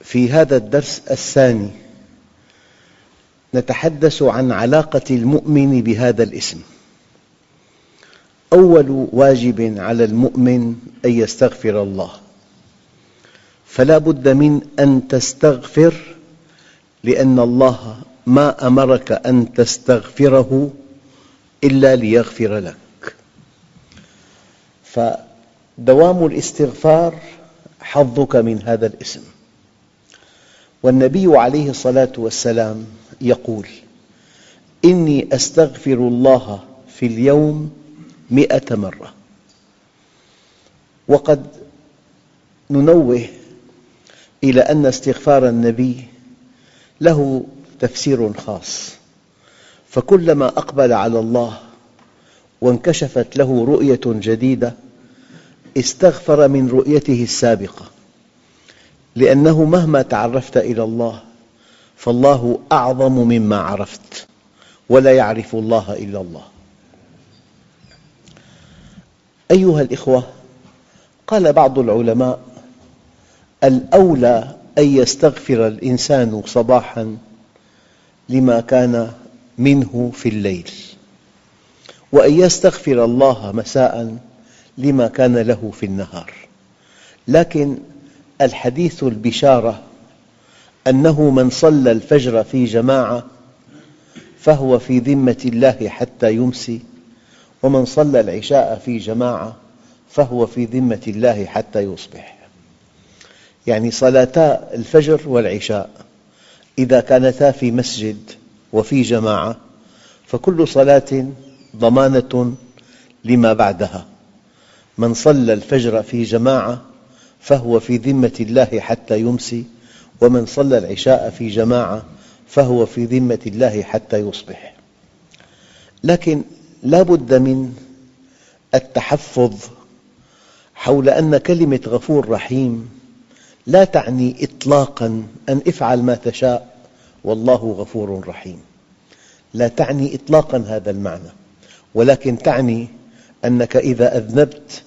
في هذا الدرس الثاني نتحدث عن علاقة المؤمن بهذا الاسم. أول واجب على المؤمن أن يستغفر الله. فلا بد من أن تستغفر لأن الله ما أمرك أن تستغفره إلا ليغفر لك. فدوام الاستغفار حظك من هذا الاسم. والنبي عليه الصلاة والسلام يقول إني أستغفر الله في اليوم مئة مرة. وقد ننوه إلى أن استغفار النبي له تفسير خاص. فكلما أقبل على الله وانكشفت له رؤية جديدة استغفر من رؤيته السابقة. لأنه مهما تعرفت إلى الله فالله أعظم مما عرفت ولا يعرف الله إلا الله. أيها الأخوة قال بعض العلماء الأولى أن يستغفر الإنسان صباحاً لما كان منه في الليل وأن يستغفر الله مساء لما كان له في النهار. لكن الحديث البشارة أنه من صلى الفجر في جماعة فهو في ذمة الله حتى يمسي ومن صلى العشاء في جماعة فهو في ذمة الله حتى يصبح. يعني صلاتا الفجر والعشاء إذا كانتا في مسجد وفي جماعة فكل صلاة ضمانة لما بعدها. من صلى الفجر في جماعة فهو في ذمة الله حتى يمسي ومن صلى العشاء في جماعة فهو في ذمة الله حتى يصبح. لكن لا بد من التحفظ حول أن كلمة غفور رحيم لا تعني إطلاقاً أن افعل ما تشاء والله غفور رحيم. لا تعني إطلاقاً هذا المعنى ولكن تعني أنك إذا أذنبت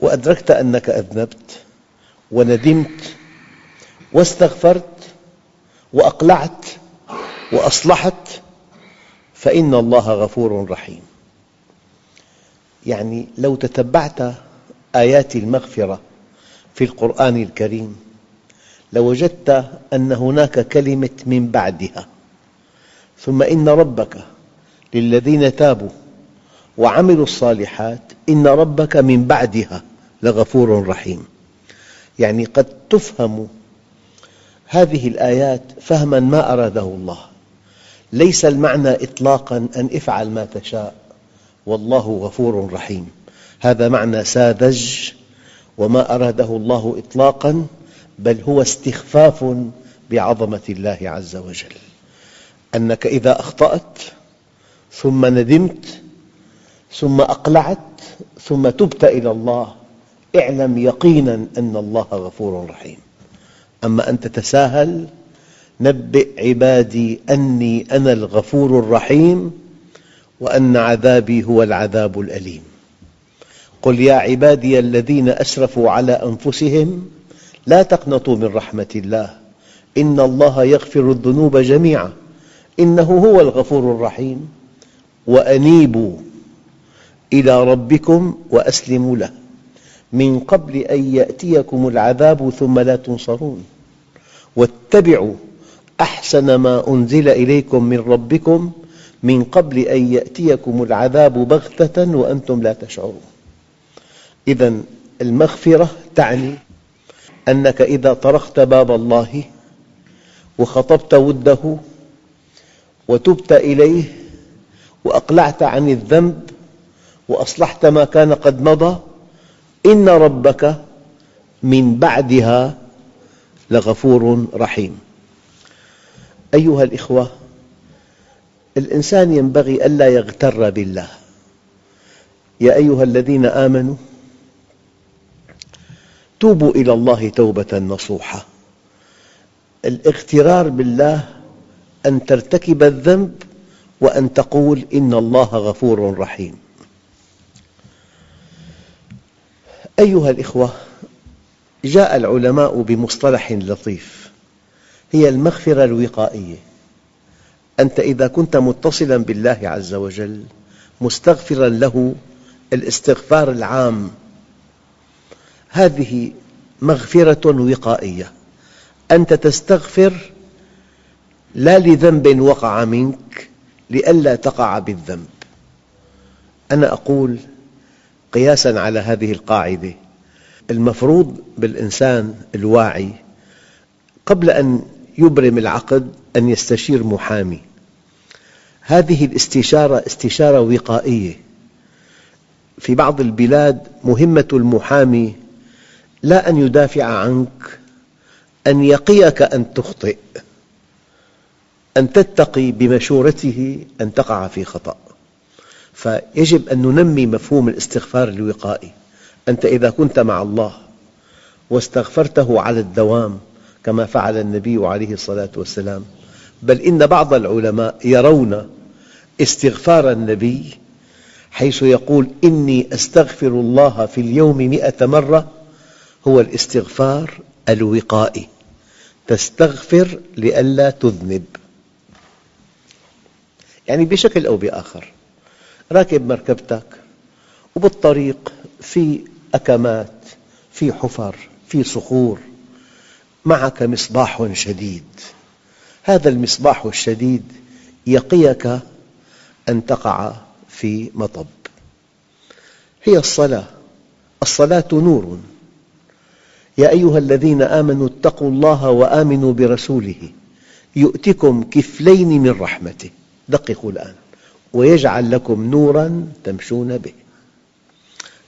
وأدركت أنك أذنبت وندمت واستغفرت وأقلعت وأصلحت فإن الله غفور رحيم. يعني لو تتبعت آيات المغفرة في القرآن الكريم لوجدت أن هناك كلمة من بعدها ثم إن ربك للذين تابوا وعملوا الصالحات إن ربك من بعدها لغفور رحيم. يعني قد تفهم هذه الآيات فهماً ما أراده الله. ليس المعنى إطلاقاً أن افعل ما تشاء. والله غفور رحيم. هذا معنى ساذج وما أراده الله إطلاقاً بل هو استخفاف بعظمة الله عز وجل. أنك إذا أخطأت ثم ندمت ثم أقلعت ثم تبت إلى الله اعلم يقيناً أن الله غفور رحيم. أما أن تتساهل نبئ عبادي أني أنا الغفور الرحيم وأن عذابي هو العذاب الأليم. قل يا عبادي الذين أسرفوا على أنفسهم لا تقنطوا من رحمة الله. إن الله يغفر الذنوب جميعا. إنه هو الغفور الرحيم. وأنيبوا إلى ربكم وأسلموا له. من قبل أن يأتيكم العذاب ثم لا تنصرون. واتبعوا أحسن ما أنزل إليكم من ربكم من قبل أن يأتيكم العذاب بغتة وأنتم لا تشعرون. إذا المغفرة تعني أنك إذا طرقت باب الله وخطبت وده وتبت إليه وأقلعت عن الذنب وأصلحت ما كان قد مضى إن ربك من بعدها لغفور رحيم. أيها الأخوة الإنسان ينبغي ألا يغتر بالله. يا أيها الذين آمنوا توبوا إلى الله توبة نصوحة. الاغترار بالله أن ترتكب الذنب وأن تقول إن الله غفور رحيم. أيها الأخوة جاء العلماء بمصطلح لطيف هي المغفرة الوقائية. أنت إذا كنت متصلاً بالله عز وجل مستغفراً له الاستغفار العام. هذه مغفرة وقائية. أنت تستغفر لا لذنب وقع منك لئلا تقع بالذنب. أنا أقول قياساً على هذه القاعدة. المفروض بالإنسان الواعي قبل أن يبرم العقد أن يستشير محامي. هذه الاستشارة استشارة وقائية. في بعض البلاد مهمة المحامي لا أن يدافع عنك أن يقيك أن تخطئ أن تتقي بمشورته أن تقع في خطأ. فيجب أن ننمي مفهوم الاستغفار الوقائي أنت إذا كنت مع الله واستغفرته على الدوام كما فعل النبي عليه الصلاة والسلام بل إن بعض العلماء يرون استغفار النبي حيث يقول إني أستغفر الله في اليوم مئة مرة هو الاستغفار الوقائي. تستغفر لئلا تذنب. يعني بشكل أو بآخر. راكب مركبتك وبالطريق في أكمات في حفر في صخور معك مصباح شديد. هذا المصباح الشديد يقيك أن تقع في مطب. هي الصلاة الصلاة نور. يا أيها الذين آمنوا اتقوا الله وآمنوا برسوله يؤتكم كفلين من رحمته. دققوا الآن. ويجعل لكم نوراً تمشون به.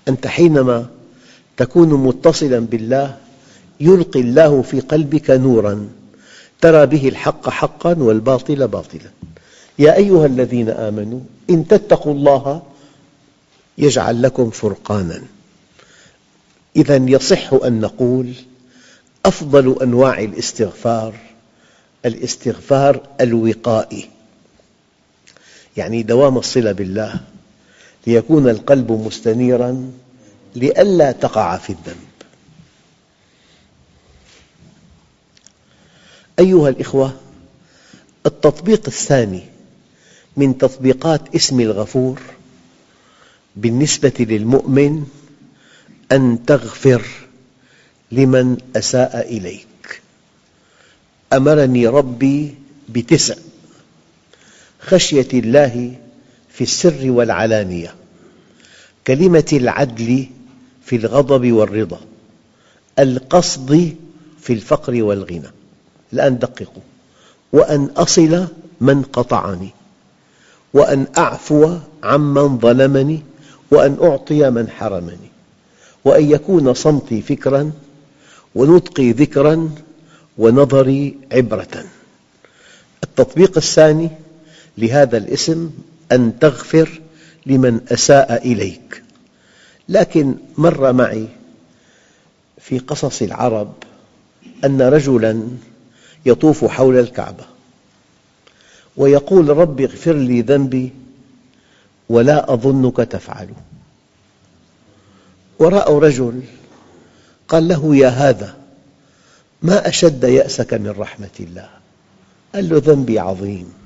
أنت حينما تكون متصلاً بالله يلقي الله في قلبك نوراً ترى به الحق حقاً والباطل باطلاً. يا أيها الذين آمنوا إن تتقوا الله يجعل لكم فرقاناً. إذا يصح أن نقول أفضل أنواع الاستغفار الاستغفار الوقائي. يعني دوام الصلة بالله ليكون القلب مستنيراً لئلا تقع في الذنب. أيها الأخوة التطبيق الثاني من تطبيقات اسم الغفور بالنسبة للمؤمن أن تغفر لمن أساء إليك. أمرني ربي بتسع خشية الله في السر والعلانية كلمة العدل في الغضب والرضا القصد في الفقر والغنى. الآن دققوا. وأن أصل من قطعني وأن أعفو عمن ظلمني وأن أعطي من حرمني وأن يكون صمتي فكراً ونطقي ذكراً ونظري عبرة. التطبيق الثاني لهذا الاسم أن تغفر لمن أساء إليك. لكن مر معي في قصص العرب أن رجلاً يطوف حول الكعبة ويقول رب اغفر لي ذنبي ولا أظنك تفعل. ورأوا رجل قال له يا هذا ما أشد يأسك من رحمة الله؟ قال له ذنبي عظيم.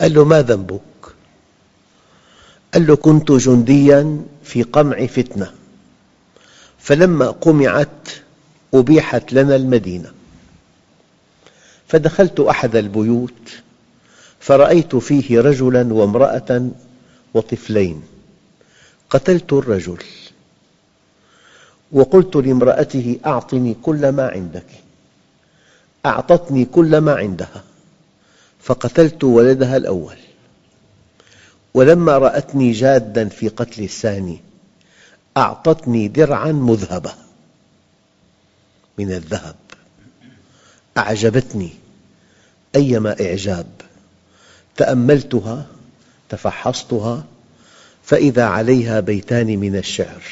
قال له ما ذنبك? قال له كنت جنديا في قمع فتنة. فلما قمعت أبيحت لنا المدينة. فدخلت أحد البيوت فرأيت فيه رجلا وامرأة وطفلين. قتلت الرجل وقلت لامرأته أعطني كل ما عندك. أعطتني كل ما عندها. فقتلت ولدها الأول. ولما رأتني جادا في قتل الثاني أعطتني درعا مذهبة. من الذهب. أعجبتني. أيما إعجاب. تأملتها تفحصتها فإذا عليها بيتان من الشعر.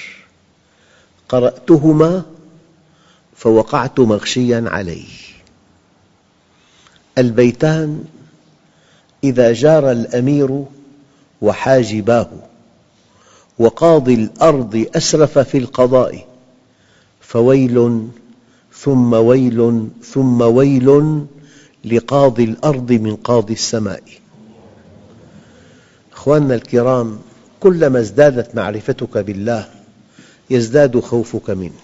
قرأتهما فوقعت مغشيا عليه البيتان إذا جار الأمير وحاجباه وقاضي الأرض أسرف في القضاء فويل ثم ويل ثم ويل لقاضي الأرض من قاضي السماء. أخواننا الكرام كلما ازدادت معرفتك بالله يزداد خوفك منه.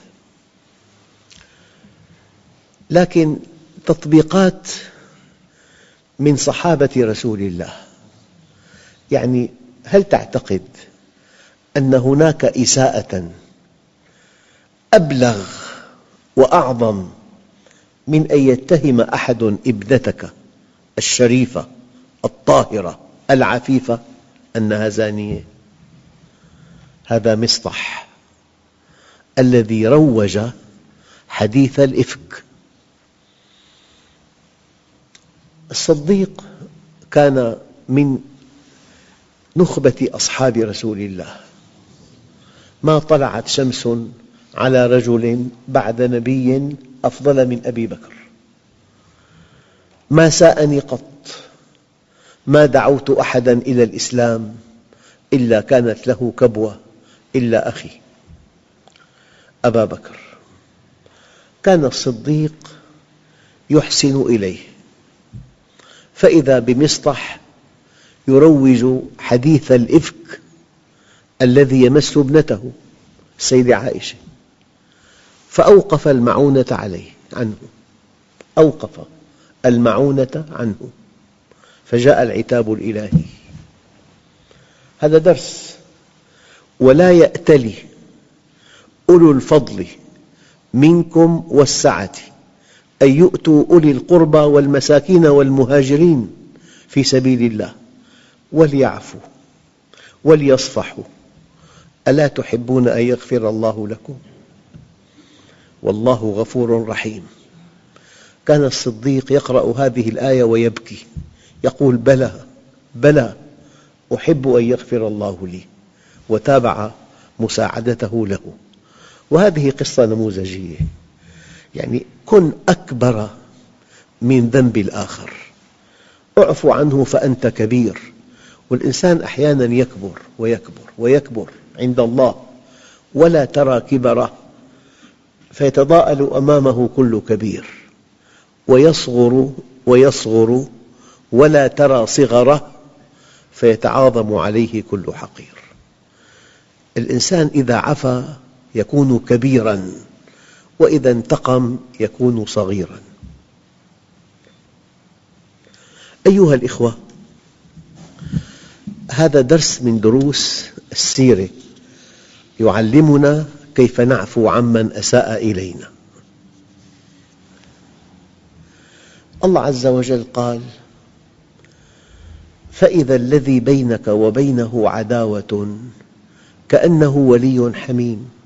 لكن تطبيقات من صحابة رسول الله. يعني هل تعتقد أن هناك إساءة أبلغ وأعظم من أن يتهم أحد ابنتك الشريفة الطاهرة العفيفة أنها زانية هذا مصطح الذي روج حديث الإفك الصديق كان من نخبة أصحاب رسول الله. ما طلعت شمس على رجل بعد نبي أفضل من أبي بكر. ما ساءني قط. ما دعوت أحدا إلى الإسلام إلا كانت له كبوة إلا أخي. أبا بكر. كان الصديق يحسن إليه. فإذا بمصطح يروج حديث الإفك الذي يمس ابنته السيدة عائشة فأوقف المعونة عليه عنه أوقف المعونة عنه فجاء العتاب الإلهي. هذا درس ولا يأتلي أولو الفضل منكم والسعة. أن يؤتوا أولي القربى والمساكين والمهاجرين في سبيل الله وليعفوا وليصفحوا. ألا تحبون أن يغفر الله لكم؟ والله غفور رحيم. كان الصديق يقرأ هذه الآية ويبكي يقول بلى بلى أحب أن يغفر الله لي. وتابع مساعدته له. وهذه قصة نموذجية. يعني كن أكبر من ذنب الآخر. أعف عنه فأنت كبير. والإنسان أحيانا يكبر ويكبر ويكبر عند الله ولا ترى كبره فيتضاءل أمامه كل كبير. ويصغر ويصغر ولا ترى صغره فيتعاظم عليه كل حقير. الإنسان إذا عفا يكون كبيراً. وإذا انتقم يكون صغيراً. أيها الأخوة هذا درس من دروس السيرة يعلمنا كيف نعفو عمن أساء إلينا. الله عز وجل قال فإذا الذي بينك وبينه عداوة كأنه ولي حميم.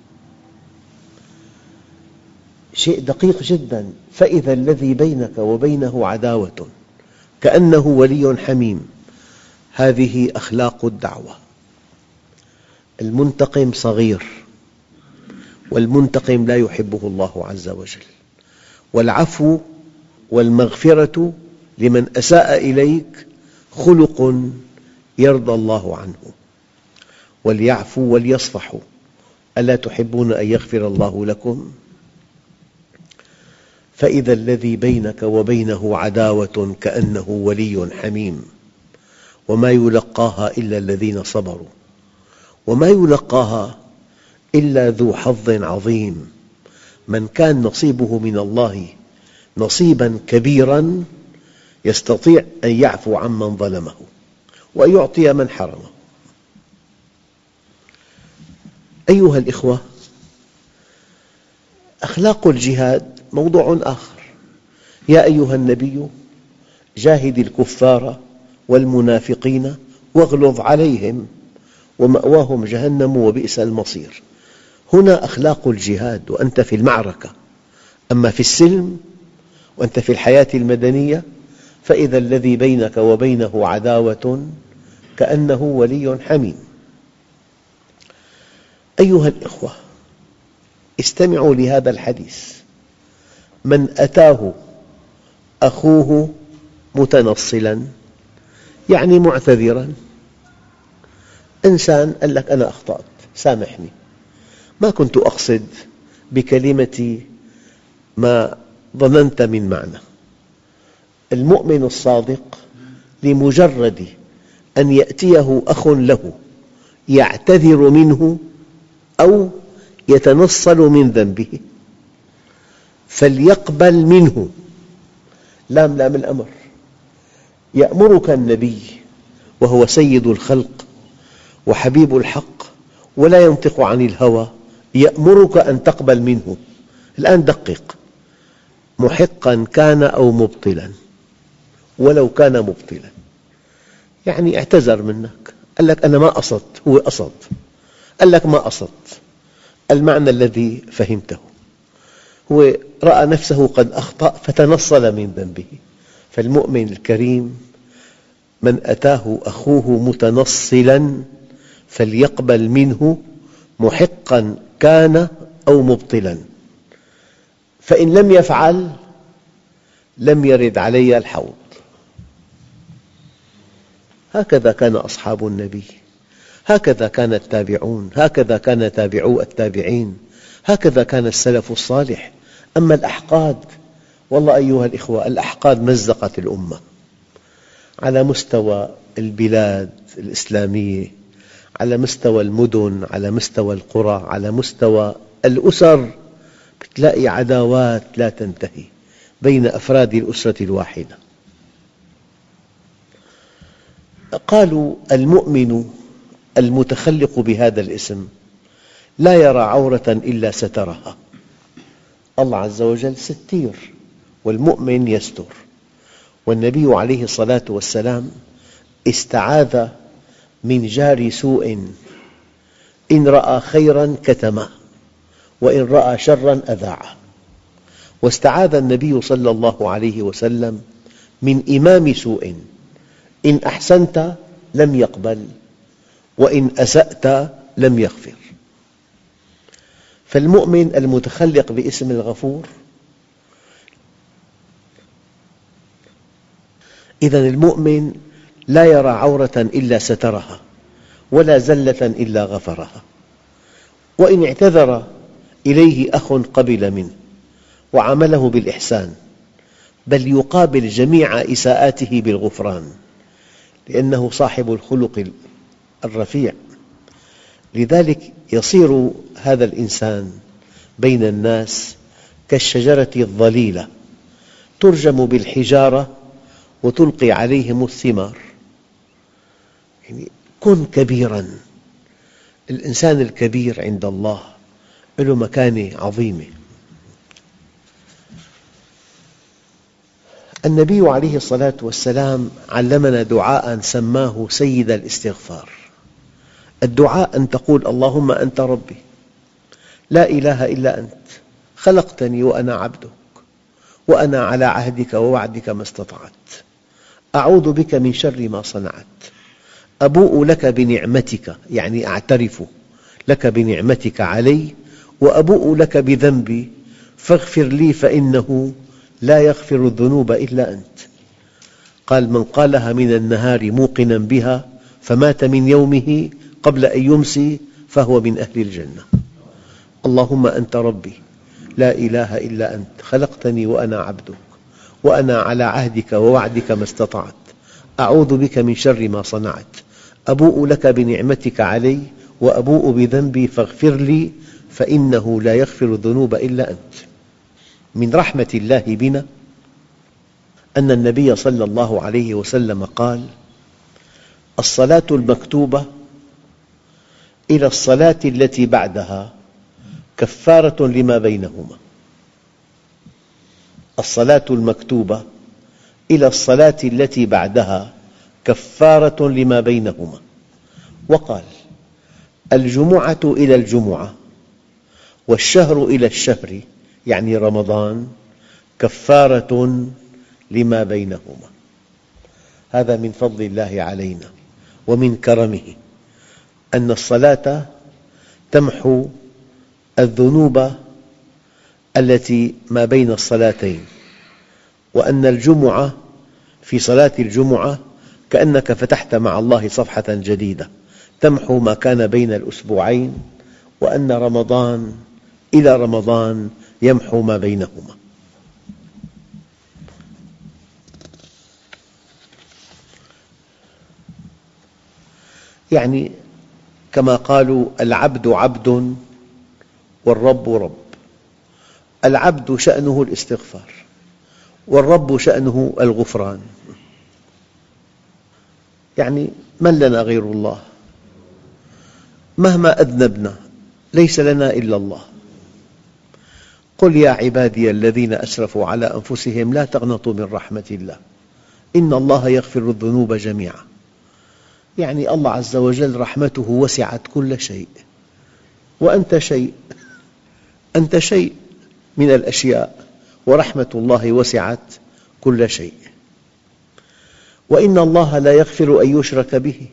شيء دقيق جدا. فإذا الذي بينك وبينه عداوة كأنه ولي حميم. هذه أخلاق الدعوة. المنتقم صغير والمنتقم لا يحبه الله عز وجل. والعفو والمغفرة لمن أساء إليك خلق يرضى الله عنه. وليعفوا وليصفحوا. ألا تحبون أن يغفر الله لكم؟ فإذا الذي بينك وبينه عداوة كأنه ولي حميم. وما يلقاها إلا الذين صبروا. وما يلقاها إلا ذو حظ عظيم. من كان نصيبه من الله نصيبا كبيرا يستطيع أن يعفو عمن ظلمه وأن يعطي من حرمه. أيها الإخوة أخلاق الجهاد موضوع آخر. يا أيها النبي جاهد الكفار والمنافقين واغلظ عليهم ومأواهم جهنم وبئس المصير. هنا أخلاق الجهاد وأنت في المعركة. أما في السلم وأنت في الحياة المدنية فإذا الذي بينك وبينه عداوة كأنه ولي حميم. أيها الأخوة استمعوا لهذا الحديث. من أتاه أخوه متنصلا يعني معتذرا. إنسان قال لك أنا أخطأت سامحني. ما كنت أقصد بكلمتي ما ظننت من معنى. المؤمن الصادق لمجرد أن يأتيه أخ له يعتذر منه أو يتنصل من ذنبه. فليقبل منه. لام لام الأمر. يأمرك النبي وهو سيد الخلق وحبيب الحق ولا ينطق عن الهوى. يأمرك أن تقبل منه. الآن دقق. محقا كان أو مبطلا. ولو كان مبطلا. يعني اعتذر منك. قال لك أنا ما قصدت هو قصد قال لك ما قصدت المعنى الذي فهمته. هو رأى نفسه قد أخطأ فتنصل من ذنبه. فالمؤمن الكريم من أتاه أخوه متنصلا فليقبل منه محقا كان أو مبطلا. فإن لم يفعل لم يرد علي الحوض. هكذا كان أصحاب النبي. هكذا كان التابعون. هكذا كان تابعو التابعين. هكذا كان السلف الصالح. أما الأحقاد والله أيها الإخوة الأحقاد مزقت الأمة. على مستوى البلاد الإسلامية على مستوى المدن على مستوى القرى على مستوى الأسر تلاقي عداوات لا تنتهي بين أفراد الأسرة الواحدة. قالوا المؤمن المتخلق بهذا الاسم لا يرى عورة إلا سترها. الله عز وجل ستير والمؤمن يستر. والنبي عليه الصلاة والسلام استعاذ من جار سوء. إن رأى خيراً كتمه وإن رأى شراً أذاعه. واستعاذ النبي صلى الله عليه وسلم من إمام سوء. إن أحسنت لم يقبل وإن أسأت لم يغفر. فالمؤمن المتخلق باسم الغفور إذا المؤمن لا يرى عورة إلا سترها ولا زلة إلا غفرها. وإن اعتذر إليه أخ قبل منه وعامله بالإحسان بل يقابل جميع إساءاته بالغفران لأنه صاحب الخلق الرفيع. لذلك يصير هذا الإنسان بين الناس كالشجرة الظليلة ترجم بالحجارة وتلقي عليهم الثمار. يعني كن كبيراً. الإنسان الكبير عند الله له مكانة عظيمة. النبي عليه الصلاة والسلام علمنا دعاء سماه سيد الاستغفار. الدعاء أن تقول اللهم أنت ربي. لا إله إلا أنت. خلقتني وأنا عبدك. وأنا على عهدك ووعدك ما استطعت. أعوذ بك من شر ما صنعت. أبوء لك بنعمتك يعني أعترف لك بنعمتك علي وأبوء لك بذنبي. فاغفر لي فإنه لا يغفر الذنوب إلا أنت. قال من قالها من النهار موقنا بها فمات من يومه قبل أن يمسي فهو من أهل الجنة. اللهم أنت ربي لا إله إلا أنت خلقتني وأنا عبدك وأنا على عهدك ووعدك ما استطعت. أعوذ بك من شر ما صنعت. أبوء لك بنعمتك علي وأبوء بذنبي فاغفر لي فإنه لا يغفر الذنوب إلا أنت. من رحمة الله بنا أن النبي صلى الله عليه وسلم قال الصلاة المكتوبة إلى الصلاة التي بعدها كفارة لما بينهما. الصلاة المكتوبة إلى الصلاة التي بعدها كفارة لما بينهما. وقال الجمعة إلى الجمعة والشهر إلى الشهر يعني رمضان كفارة لما بينهما. هذا من فضل الله علينا ومن كرمه. أن الصلاة تمحو الذنوب التي ما بين الصلاتين وأن الجمعة في صلاة الجمعة كأنك فتحت مع الله صفحة جديدة تمحو ما كان بين الأسبوعين وأن رمضان إلى رمضان يمحو ما بينهما. يعني كما قالوا العبد عبد والرب رب. العبد شأنه الاستغفار والرب شأنه الغفران. يعني من لنا غير الله؟ مهما أذنبنا ليس لنا إلا الله. قل يا عبادي الذين أسرفوا على أنفسهم لا تقنطوا من رحمة الله. إن الله يغفر الذنوب جميعا. يعني الله عز وجل رحمته وسعت كل شيء. وأنت شيء. أنت شيء من الأشياء. ورحمة الله وسعت كل شيء. وإن الله لا يغفر أن يشرك به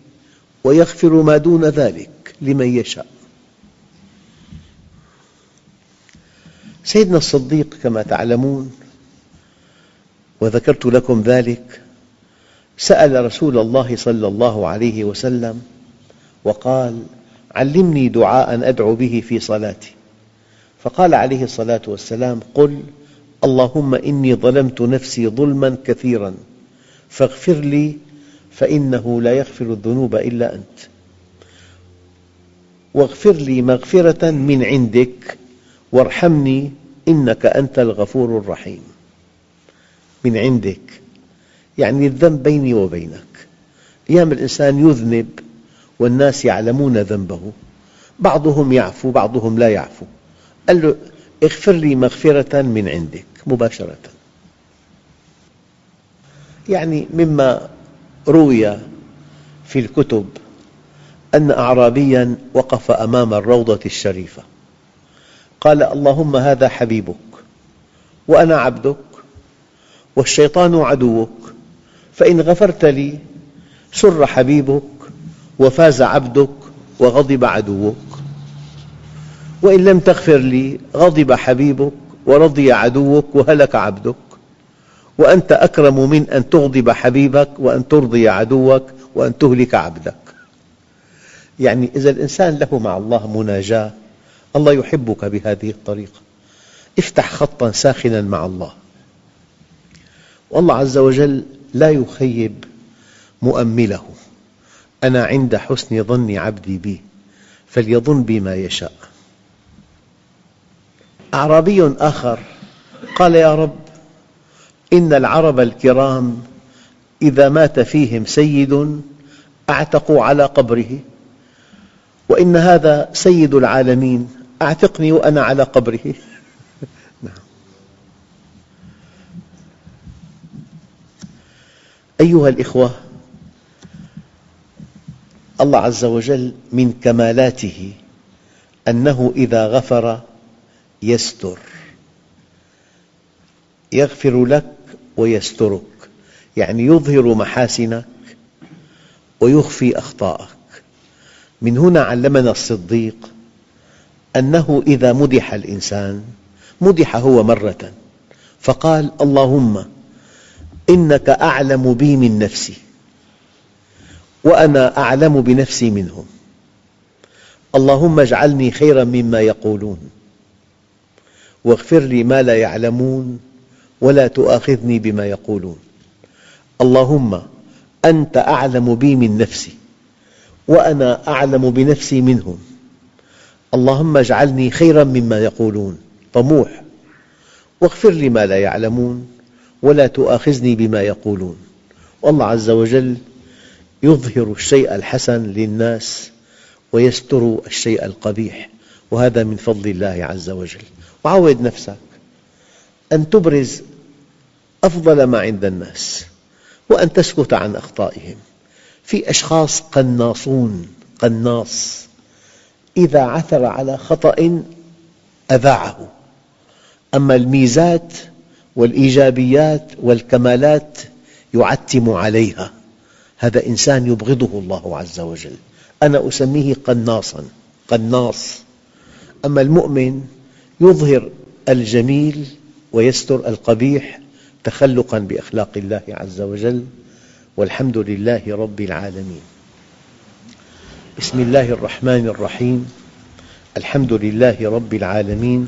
ويغفر ما دون ذلك لمن يشاء. سيدنا الصديق كما تعلمون وذكرت لكم ذلك سأل رسول الله صلى الله عليه وسلم وقال علمني دعاء أدعو به في صلاتي. فقال عليه الصلاة والسلام قل اللهم إني ظلمت نفسي ظلما كثيرا فاغفر لي فإنه لا يغفر الذنوب إلا أنت. واغفر لي مغفرة من عندك وارحمني إنك أنت الغفور الرحيم. من عندك. يعني الذنب بيني وبينك. أيام الإنسان يذنب والناس يعلمون ذنبه. بعضهم يعفو بعضهم لا يعفو. قال له اغفر لي مغفرة من عندك مباشرة. يعني مما روي في الكتب أن أعرابياً وقف أمام الروضة الشريفة. قال اللهم هذا حبيبك وأنا عبدك والشيطان عدوك. فإن غفرت لي سر حبيبك وفاز عبدك وغضب عدوك. وإن لم تغفر لي غضب حبيبك ورضي عدوك وهلك عبدك. وأنت أكرم من أن تغضب حبيبك وأن ترضي عدوك وأن تهلك عبدك. يعني إذا الإنسان له مع الله مناجاة الله يحبك بهذه الطريقة. افتح خطا ساخنا مع الله. والله عز وجل لا يخيب مؤمله. أنا عند حسن ظن عبدي بي فليظن بي ما يشاء. أعرابي آخر قال يا رب إن العرب الكرام إذا مات فيهم سيد أعتقوا على قبره وإن هذا سيد العالمين أعتقني وأنا على قبره. أيها الإخوة الله عز وجل من كمالاته أنه إذا غفر يستر. يغفر لك ويسترك. يعني يظهر محاسنك ويخفي أخطاءك. من هنا علمنا الصديق أنه إذا مدح الإنسان مدح هو مرة فقال اللهم إنك أعلم بي من نفسي وأنا أعلم بنفسي منهم. اللهم اجعلني خيرا مما يقولون واغفر لي ما لا يعلمون ولا تؤاخذني بما يقولون. اللهم أنت أعلم بي من نفسي وأنا أعلم بنفسي منهم. اللهم اجعلني خيرا مما يقولون. طموح واغفر لي ما لا يعلمون. ولا تؤاخذني بما يقولون. والله عز وجل يظهر الشيء الحسن للناس ويستر الشيء القبيح وهذا من فضل الله عز وجل. وعود نفسك أن تبرز أفضل ما عند الناس وأن تسكت عن أخطائهم. في أشخاص قناصون قناص إذا عثر على خطأ أذاعه. أما الميزات والإيجابيات والكمالات يعتم عليها. هذا إنسان يبغضه الله عز وجل. أنا أسميه قناصا قناص. أما المؤمن يظهر الجميل ويستر القبيح تخلقا بأخلاق الله عز وجل. والحمد لله رب العالمين. بسم الله الرحمن الرحيم. الحمد لله رب العالمين.